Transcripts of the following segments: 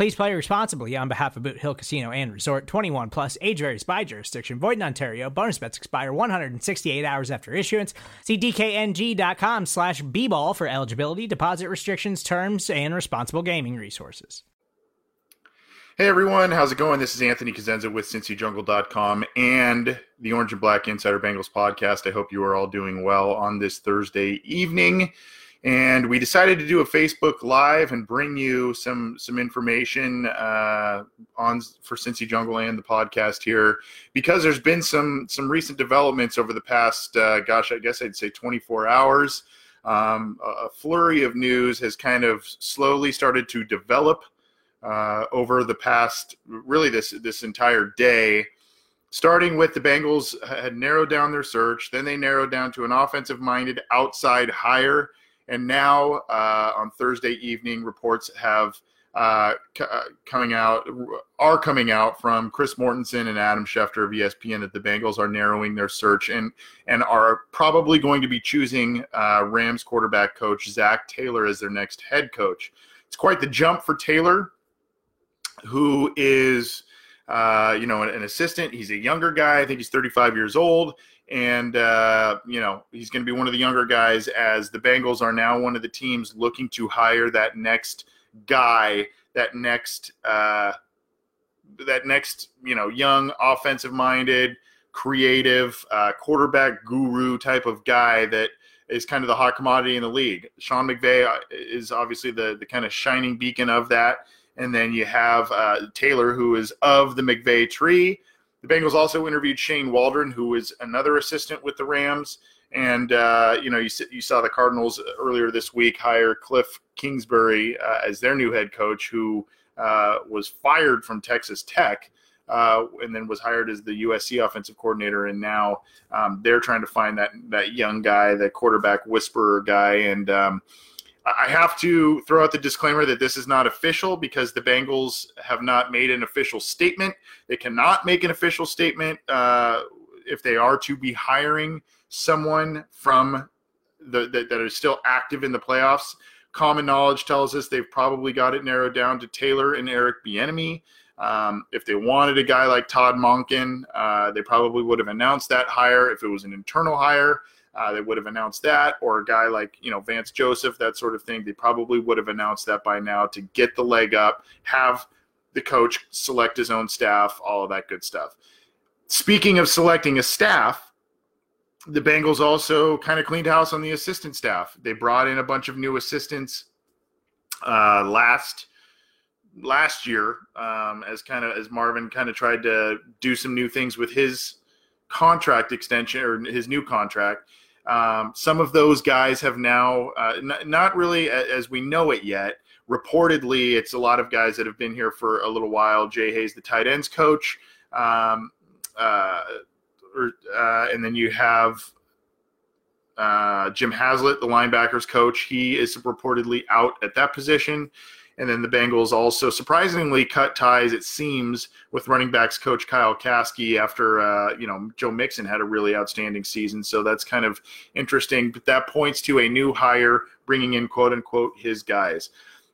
Please play responsibly on behalf of Boot Hill Casino and Resort 21 plus age varies by jurisdiction. Void in Ontario. Bonus bets expire 168 hours after issuance. See DKNG.com slash B ball for eligibility, deposit restrictions, terms, and responsible gaming resources. Hey everyone, how's it going? This is Anthony Cosenza with CincyJungle.com and the Orange and Black Insider Bengals podcast. I hope you are all doing well on this Thursday evening and we decided to do a Facebook Live and bring you some some information uh, on for Cincy Jungle and the podcast here because there's been some some recent developments over the past uh, gosh I guess I'd say 24 hours. Um, a flurry of news has kind of slowly started to develop uh, over the past really this this entire day. Starting with the Bengals had narrowed down their search, then they narrowed down to an offensive minded outside hire and now uh, on Thursday evening, reports have uh, c- uh, coming out are coming out from Chris Mortensen and Adam Schefter of ESPN that the Bengals are narrowing their search and and are probably going to be choosing uh, Rams quarterback coach Zac Taylor as their next head coach. It's quite the jump for Taylor, who is. Uh, you know, an, an, assistant. He's a younger guy. I think he's 35 years old and uh, you know he's going to be one of the younger guys as the Bengals are now one of the teams looking to hire that next guy, that next uh, that next you know young offensive minded, creative uh, quarterback guru type of guy that is kind of the hot commodity in the league. Sean McVay uh, is obviously the the kind of shining beacon of that, and then you have uh, Taylor who is of the McVay tree the Bengals also interviewed Shane Waldron, who was another assistant with the Rams. And, uh, you know, you, you saw the Cardinals earlier this week hire Cliff Kingsbury uh, as their new head coach, who uh, was fired from Texas Tech. Uh, and then was hired as the USC offensive coordinator, and now um, they're trying to find that that young guy, that quarterback whisperer guy, and um, I have to throw out the disclaimer that this is not official because the Bengals have not made an official statement. They cannot make an official statement uh, if they are to be hiring someone from the, the, that is still active in the playoffs. Common knowledge tells us they've probably got it narrowed down to Taylor and Eric Bieniemy. Um, if they wanted a guy like Todd Monken, uh, they probably would have announced that hire. If it was an internal hire, uh, they would have announced that, or a guy like you know Vance Joseph, that sort of thing. They probably would have announced that by now to get the leg up, have the coach select his own staff, all of that good stuff. Speaking of selecting a staff, the Bengals also kind of cleaned house on the assistant staff. They brought in a bunch of new assistants uh, last last year, um, as kind of as Marvin kind of tried to do some new things with his contract extension or his new contract. Um, some of those guys have now, uh, n- not really as we know it yet. Reportedly, it's a lot of guys that have been here for a little while. Jay Hayes, the tight ends coach, um, uh, or, uh, and then you have uh, Jim Haslett, the linebackers coach. He is reportedly out at that position. And then the Bengals also surprisingly cut ties, it seems, with running backs coach Kyle Caskey after, uh, you know, Joe Mixon had a really outstanding season. So that's kind of interesting. But that points to a new hire bringing in, quote unquote, his guys.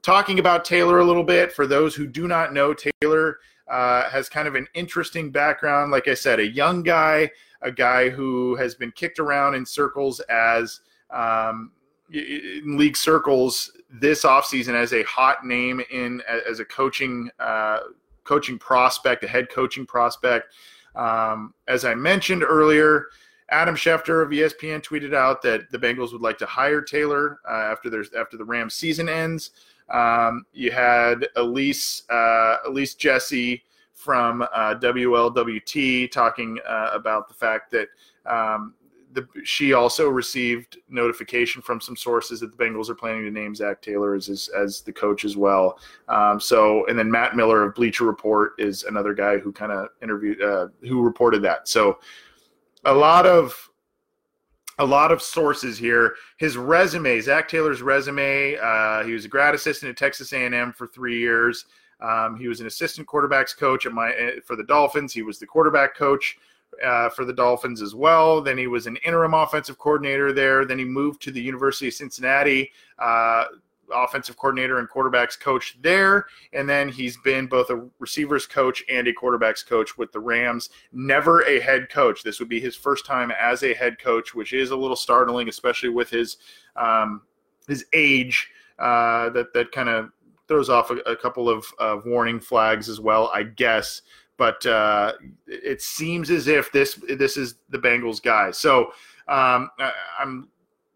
Talking about Taylor a little bit, for those who do not know, Taylor uh, has kind of an interesting background. Like I said, a young guy, a guy who has been kicked around in circles as um, in league circles this offseason as a hot name in as a coaching uh, coaching prospect, a head coaching prospect. Um, as I mentioned earlier, Adam Schefter of ESPN tweeted out that the Bengals would like to hire Taylor uh, after their after the Rams season ends. Um, you had Elise uh, Elise Jesse from uh, WLWT talking uh, about the fact that um, the, she also received notification from some sources that the Bengals are planning to name Zac Taylor as as, as the coach as well. Um, so, and then Matt Miller of Bleacher Report is another guy who kind of interviewed, uh, who reported that. So, a lot of a lot of sources here. His resume, Zac Taylor's resume. Uh, he was a grad assistant at Texas A&M for three years. Um, he was an assistant quarterbacks coach at my eh, for the Dolphins. He was the quarterback coach uh, for the Dolphins as well. Then he was an interim offensive coordinator there. Then he moved to the University of Cincinnati, uh, offensive coordinator and quarterbacks coach there. And then he's been both a receivers coach and a quarterbacks coach with the Rams. Never a head coach. This would be his first time as a head coach, which is a little startling, especially with his um, his age. Uh, that that kind of throws off a, a couple of, of warning flags as well, I guess but uh, it seems as if this this is the Bengals guy. So um, I, I'm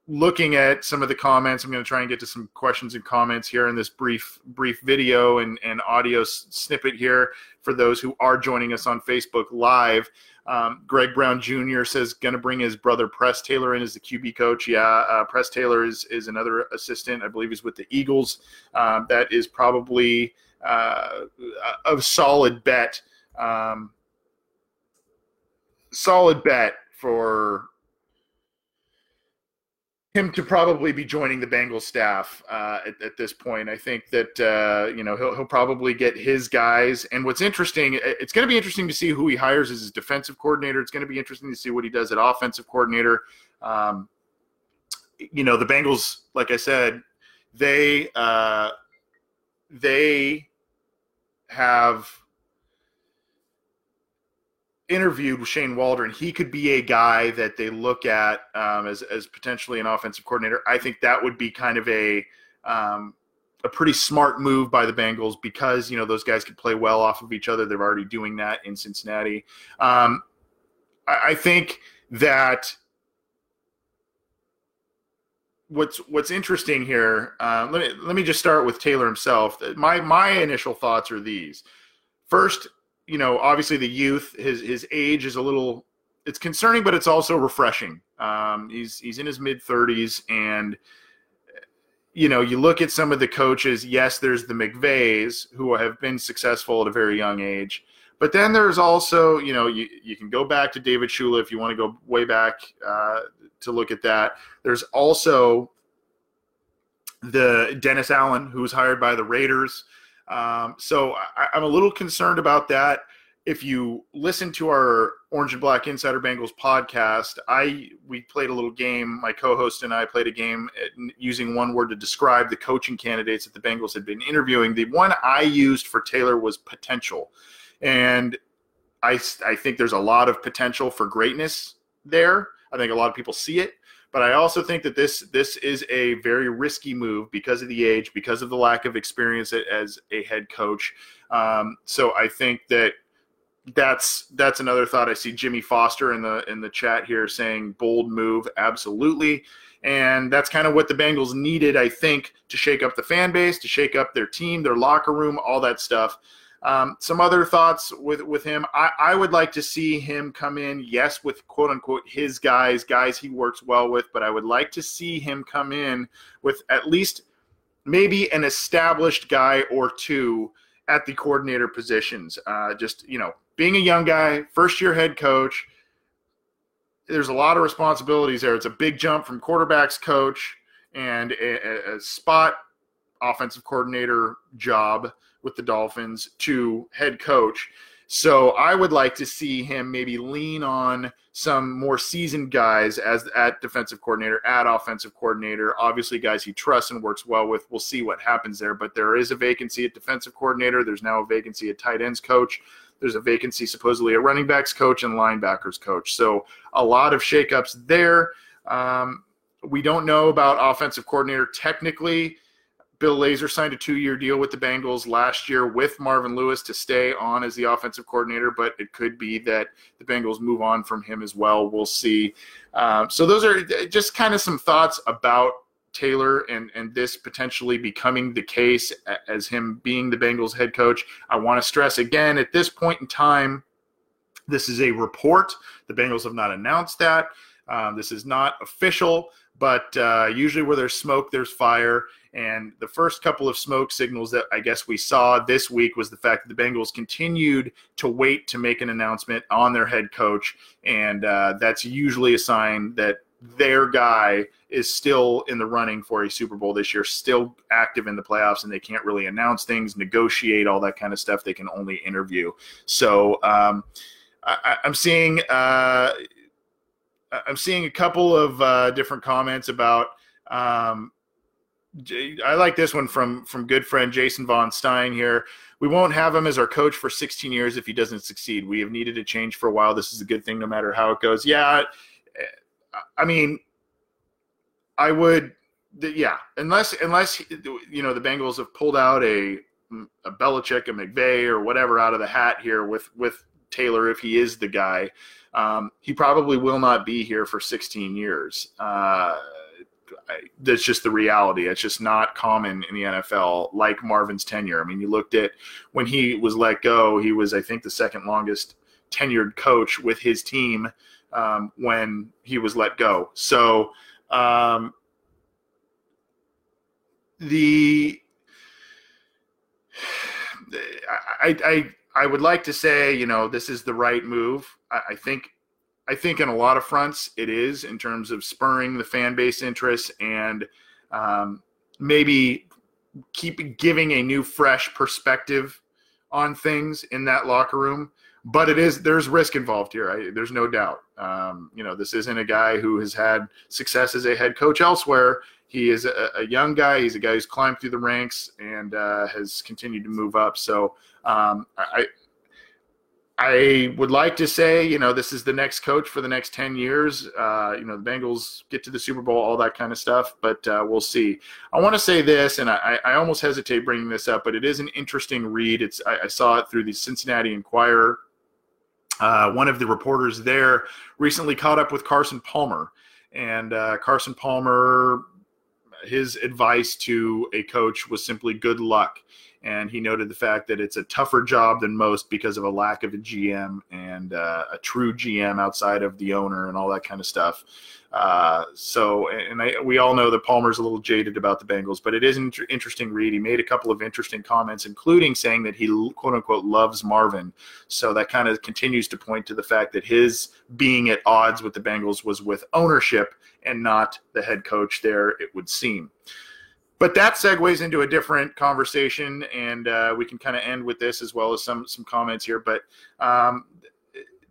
looking at some of the comments. I'm going to try and get to some questions and comments here in this brief brief video and, and audio snippet here for those who are joining us on Facebook Live. Um, Greg Brown Jr. says going to bring his brother Press Taylor in as the QB coach. Yeah, uh, Press Taylor is is another assistant. I believe he's with the Eagles. Um, that is probably uh, a solid bet um, solid bet for him to probably be joining the Bengals staff uh, at, at, this point. I think that uh, you know he'll he'll probably get his guys. And what's interesting, it's going to be interesting to see who he hires as his defensive coordinator. It's going to be interesting to see what he does at offensive coordinator. Um, you know, the Bengals, like I said, they uh, they have interviewed Shane Waldron, he could be a guy that they look at um, as as potentially an offensive coordinator. I think that would be kind of a um, a pretty smart move by the Bengals because you know those guys could play well off of each other. They're already doing that in Cincinnati. Um, I, I think that what's what's interesting here. Uh, let me let me just start with Taylor himself. My my initial thoughts are these. First, you know, obviously the youth, his his age is a little it's concerning, but it's also refreshing. Um, he's he's in his mid thirties, and you know, you look at some of the coaches. Yes, there's the McVays who have been successful at a very young age, but then there's also, you know, you you can go back to David Shula if you want to go way back uh, to look at that. There's also the Dennis Allen who was hired by the Raiders. Um, so I, I'm a little concerned about that. If you listen to our Orange and Black Insider Bengals podcast, I we played a little game. My co-host and I played a game using one word to describe the coaching candidates that the Bengals had been interviewing. The one I used for Taylor was potential, and I I think there's a lot of potential for greatness there. I think a lot of people see it. But I also think that this this is a very risky move because of the age, because of the lack of experience as a head coach. Um, so I think that that's that's another thought. I see Jimmy Foster in the in the chat here saying bold move, absolutely. And that's kind of what the Bengals needed, I think, to shake up the fan base, to shake up their team, their locker room, all that stuff. Um, some other thoughts with with him. I, I would like to see him come in, yes, with quote unquote his guys, guys he works well with, but I would like to see him come in with at least maybe an established guy or two at the coordinator positions. Uh, just you know, being a young guy, first year head coach, there's a lot of responsibilities there. It's a big jump from quarterbacks coach and a, a spot offensive coordinator job with the Dolphins to head coach. So I would like to see him maybe lean on some more seasoned guys as at defensive coordinator, at offensive coordinator. Obviously, guys he trusts and works well with. We'll see what happens there. But there is a vacancy at defensive coordinator. There's now a vacancy at tight ends coach. There's a vacancy supposedly a running backs coach and linebackers coach. So a lot of shakeups there. Um, we don't know about offensive coordinator technically. Bill Lazor signed a two-year deal with the Bengals last year with Marvin Lewis to stay on as the offensive coordinator, but it could be that the Bengals move on from him as well. We'll see. Um, so those are just kind of some thoughts about Taylor and and this potentially becoming the case as him being the Bengals head coach. I want to stress again at this point in time, this is a report. The Bengals have not announced that. Um, this is not official, but uh, usually where there's smoke, there's fire. And the first couple of smoke signals that I guess we saw this week was the fact that the Bengals continued to wait to make an announcement on their head coach. And uh, that's usually a sign that their guy is still in the running for a Super Bowl this year, still active in the playoffs, and they can't really announce things, negotiate, all that kind of stuff. They can only interview. So um, I, am seeing uh, I'm seeing a couple of uh, different comments about. Um, I like this one from from good friend Jason Von Stein here. We won't have him as our coach for 16 years if he doesn't succeed. We have needed a change for a while. This is a good thing, no matter how it goes. Yeah, I mean, I would, yeah, unless unless you know the Bengals have pulled out a a Belichick, a McVay, or whatever out of the hat here with with Taylor, if he is the guy, um, he probably will not be here for 16 years. Uh, that's just the reality. It's just not common in the NFL like Marvin's tenure. I mean, you looked at when he was let go, he was, I think, the second longest tenured coach with his team um, when he was let go. So um, the I, I I would like to say you know this is the right move. I, I think I think in a lot of fronts it is in terms of spurring the fan base interest and um, maybe keep giving a new fresh perspective on things in that locker room but it is there's risk involved here. I, there's no doubt. Um, you know, this isn't a guy who has had success as a head coach elsewhere. He is a, a young guy. He's a guy who's climbed through the ranks and uh, has continued to move up. So um, I, I would like to say, you know, this is the next coach for the next 10 years. Uh, you know, the Bengals get to the Super Bowl, all that kind of stuff, but uh, we'll see. I want to say this, and I, I, almost hesitate bringing this up, but it is an interesting read. It's I, I saw it through the Cincinnati Enquirer uh, one of the reporters there recently caught up with Carson Palmer, and uh, Carson Palmer, his advice to a coach was simply good luck. And he noted the fact that it's a tougher job than most because of a lack of a GM and uh, a true GM outside of the owner and all that kind of stuff. Uh, so, and I, we all know that Palmer's a little jaded about the Bengals, but it is an inter- interesting read. He made a couple of interesting comments, including saying that he quote unquote loves Marvin. So that kind of continues to point to the fact that his being at odds with the Bengals was with ownership and not the head coach there, it would seem. But that segues into a different conversation, and uh, we can kind of end with this as well as some some comments here. But um,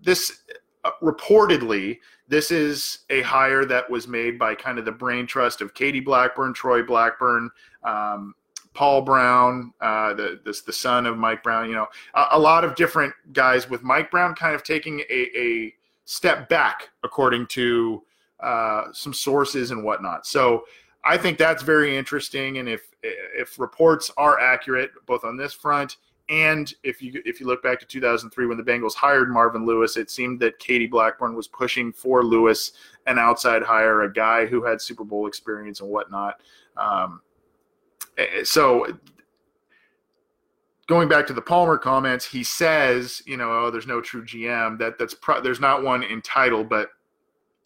this uh, reportedly this is a hire that was made by kind of the brain trust of Katie Blackburn, Troy Blackburn, um, Paul Brown, uh, the this, the son of Mike Brown. You know, a, a, lot of different guys with Mike Brown kind of taking a, a step back, according to uh, some sources and whatnot. So I think that's very interesting. And if if reports are accurate, both on this front and if you if you look back to 2003 when the Bengals hired Marvin Lewis, it seemed that Katie Blackburn was pushing for Lewis, an outside hire, a guy who had Super Bowl experience and whatnot. Um, eh, eh, so going back to the Palmer comments, he says, you know, oh, there's no true GM. That that's pro- there's not one entitled, but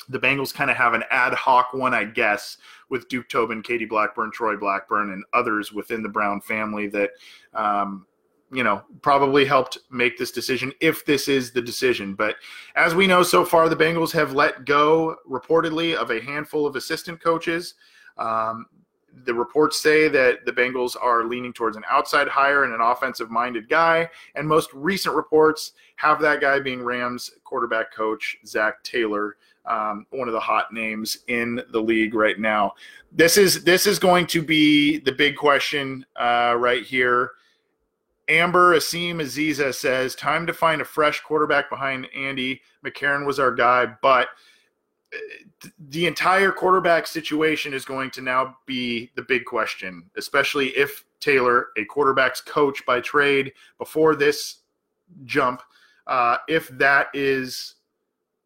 the Bengals kind of have an ad hoc one, I guess, with Duke Tobin, Katie Blackburn, Troy Blackburn, and others within the Brown family that um, you know, probably helped make this decision if this is the decision. But as we know so far, the Bengals have let go reportedly of a handful of assistant coaches. Um, the reports say that the Bengals are leaning towards an outside hire and an offensive minded guy. And most recent reports have that guy being Rams quarterback coach Zac Taylor. Um, one of the hot names in the league right now. This is this is going to be the big question uh, right here. Amber Asim Aziza says, time to find a fresh quarterback behind Andy. McCarron was our guy, but the entire quarterback situation is going to now be the big question, especially if Taylor, a quarterback's coach by trade before this jump, uh, if that is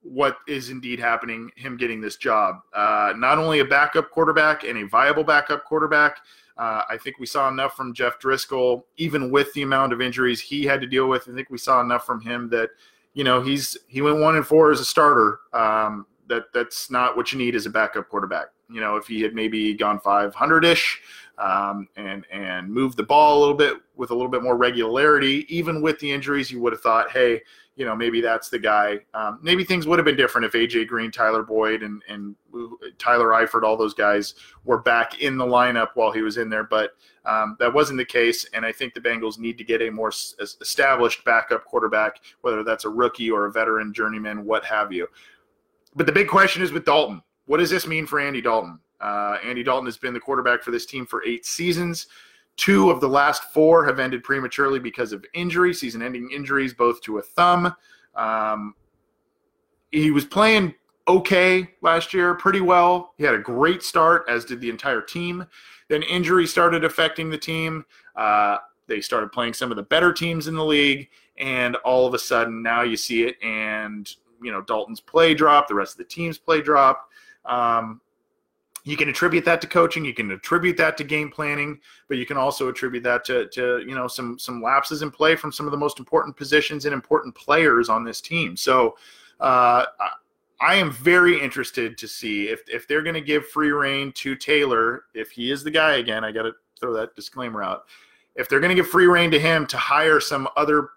what is indeed happening, him getting this job. Uh, not only a backup quarterback and a viable backup quarterback, uh, I think we saw enough from Jeff Driskel, even with the amount of injuries he had to deal with. I think we saw enough from him that, you know, he's he went one and four as a starter. Um, that that's not what you need as a backup quarterback. You know, if he had maybe gone 500 ish um, and and moved the ball a little bit with a little bit more regularity, even with the injuries, you would have thought, hey, you know, maybe that's the guy. Um, maybe things would have been different if AJ Green, Tyler Boyd, and and Tyler Eifert, all those guys were back in the lineup while he was in there. But um, that wasn't the case, and I think the Bengals need to get a more established backup quarterback, whether that's a rookie or a veteran journeyman, what have you. But the big question is with Dalton. What does this mean for Andy Dalton? Uh, Andy Dalton has been the quarterback for this team for eight seasons. Two of the last four have ended prematurely because of injury, season ending injuries, both to a thumb. Um, he was playing okay last year, pretty well. He had a great start, as did the entire team. Then injury started affecting the team. Uh, they started playing some of the better teams in the league, and all of a sudden now you see it, and you know Dalton's play dropped, the rest of the team's play dropped. Um, you can attribute that to coaching, you can attribute that to game planning, but you can also attribute that to, to you know some some lapses in play from some of the most important positions and important players on this team. So uh, I am very interested to see if if they're going to give free rein to Taylor, if he is the guy again. I got to throw that disclaimer out. If they're going to give free rein to him to hire some other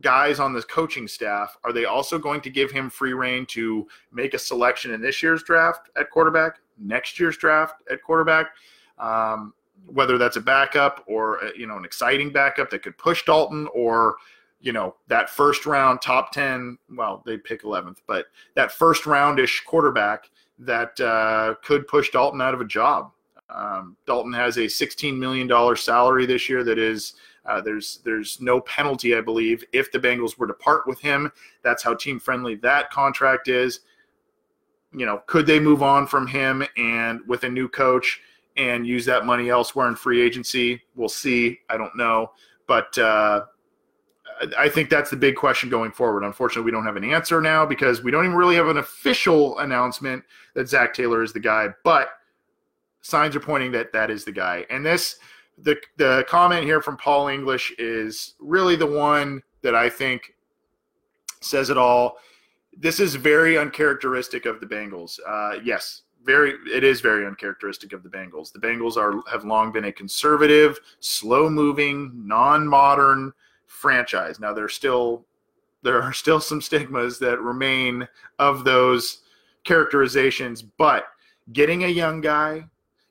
guys on the coaching staff, are they also going to give him free rein to make a selection in this year's draft at quarterback, next year's draft at quarterback? Um, whether that's a backup or uh, you know an exciting backup that could push Dalton, or you know that first round top ten. Well, they pick eleventh, but that first roundish quarterback that uh, could push Dalton out of a job. Um, Dalton has a sixteen million dollar salary this year that is uh, there's there's no penalty, I believe, if the Bengals were to part with him. That's how team friendly that contract is. You know, could they move on from him and with a new coach and use that money elsewhere in free agency? We'll see. I don't know, but uh, I think that's the big question going forward. Unfortunately, we don't have an answer now because we don't even really have an official announcement that Zac Taylor is the guy, but signs are pointing that that is the guy. And this the the comment here from Paul English is really the one that I think says it all. This is very uncharacteristic of the Bengals. Uh, yes, very it is very uncharacteristic of the Bengals. The Bengals are have long been a conservative, slow-moving, non-modern franchise. Now there's still there are still some stigmas that remain of those characterizations, but getting a young guy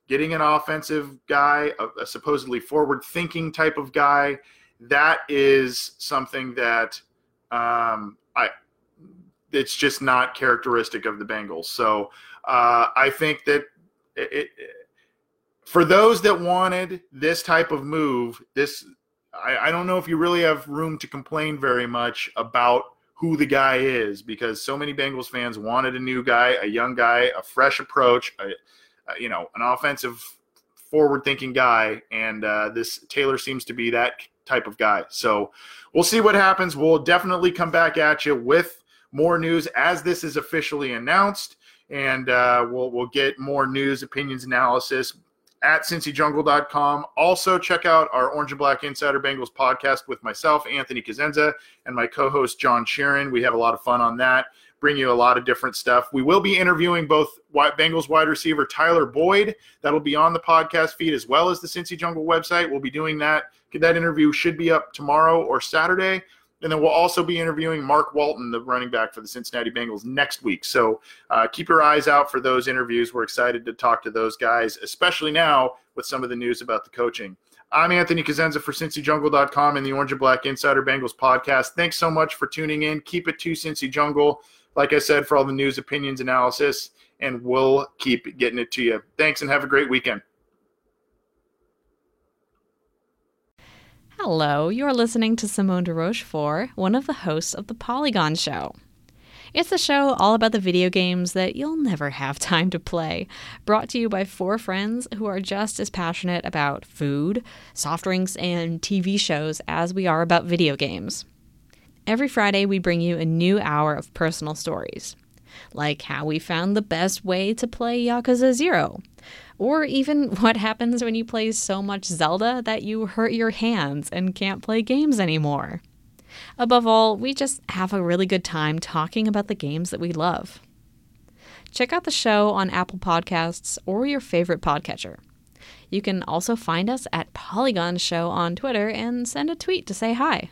getting an offensive guy, a, a supposedly forward thinking type of guy, that is something that um, I it's just not characteristic of the Bengals. So uh, I think that it, it, for those that wanted this type of move, this I, I don't know if you really have room to complain very much about who the guy is because so many Bengals fans wanted a new guy, a young guy, a fresh approach, a, uh, you know, an offensive forward thinking guy. And uh, this Taylor seems to be that type of guy. So we'll see what happens. We'll definitely come back at you with more news as this is officially announced. And uh, we'll, we'll get more news, opinions, analysis at cincyjungle.com. Also, check out our Orange and Black Insider Bengals podcast with myself, Anthony Cosenza, and my co host, John Sheeran. We have a lot of fun on that bring you a lot of different stuff. We will be interviewing both Bengals wide receiver Tyler Boyd. That'll be on the podcast feed as well as the Cincy Jungle website. We'll be doing that. That interview should be up tomorrow or Saturday. And then we'll also be interviewing Mark Walton, the running back for the Cincinnati Bengals, next week. So uh, keep your eyes out for those interviews. We're excited to talk to those guys, especially now with some of the news about the coaching. I'm Anthony Cosenza for CincyJungle.com and the Orange and Black Insider Bengals podcast. Thanks so much for tuning in. Keep it to Cincy Jungle like I said, for all the news, opinions, analysis, and we'll keep getting it to you. Thanks and have a great weekend. Hello, you're listening to Simone de Rochefort, one of the hosts of The Polygon Show. It's a show all about the video games that you'll never have time to play, brought to you by four friends who are just as passionate about food, soft drinks, and TV shows as we are about video games. Every Friday, we bring you a new hour of personal stories, like how we found the best way to play Yakuza Zero, or even what happens when you play so much Zelda that you hurt your hands and can't play games anymore. Above all, we just have a really good time talking about the games that we love. Check out the show on Apple Podcasts or your favorite podcatcher. You can also find us at Polygon Show on Twitter and send a tweet to say hi.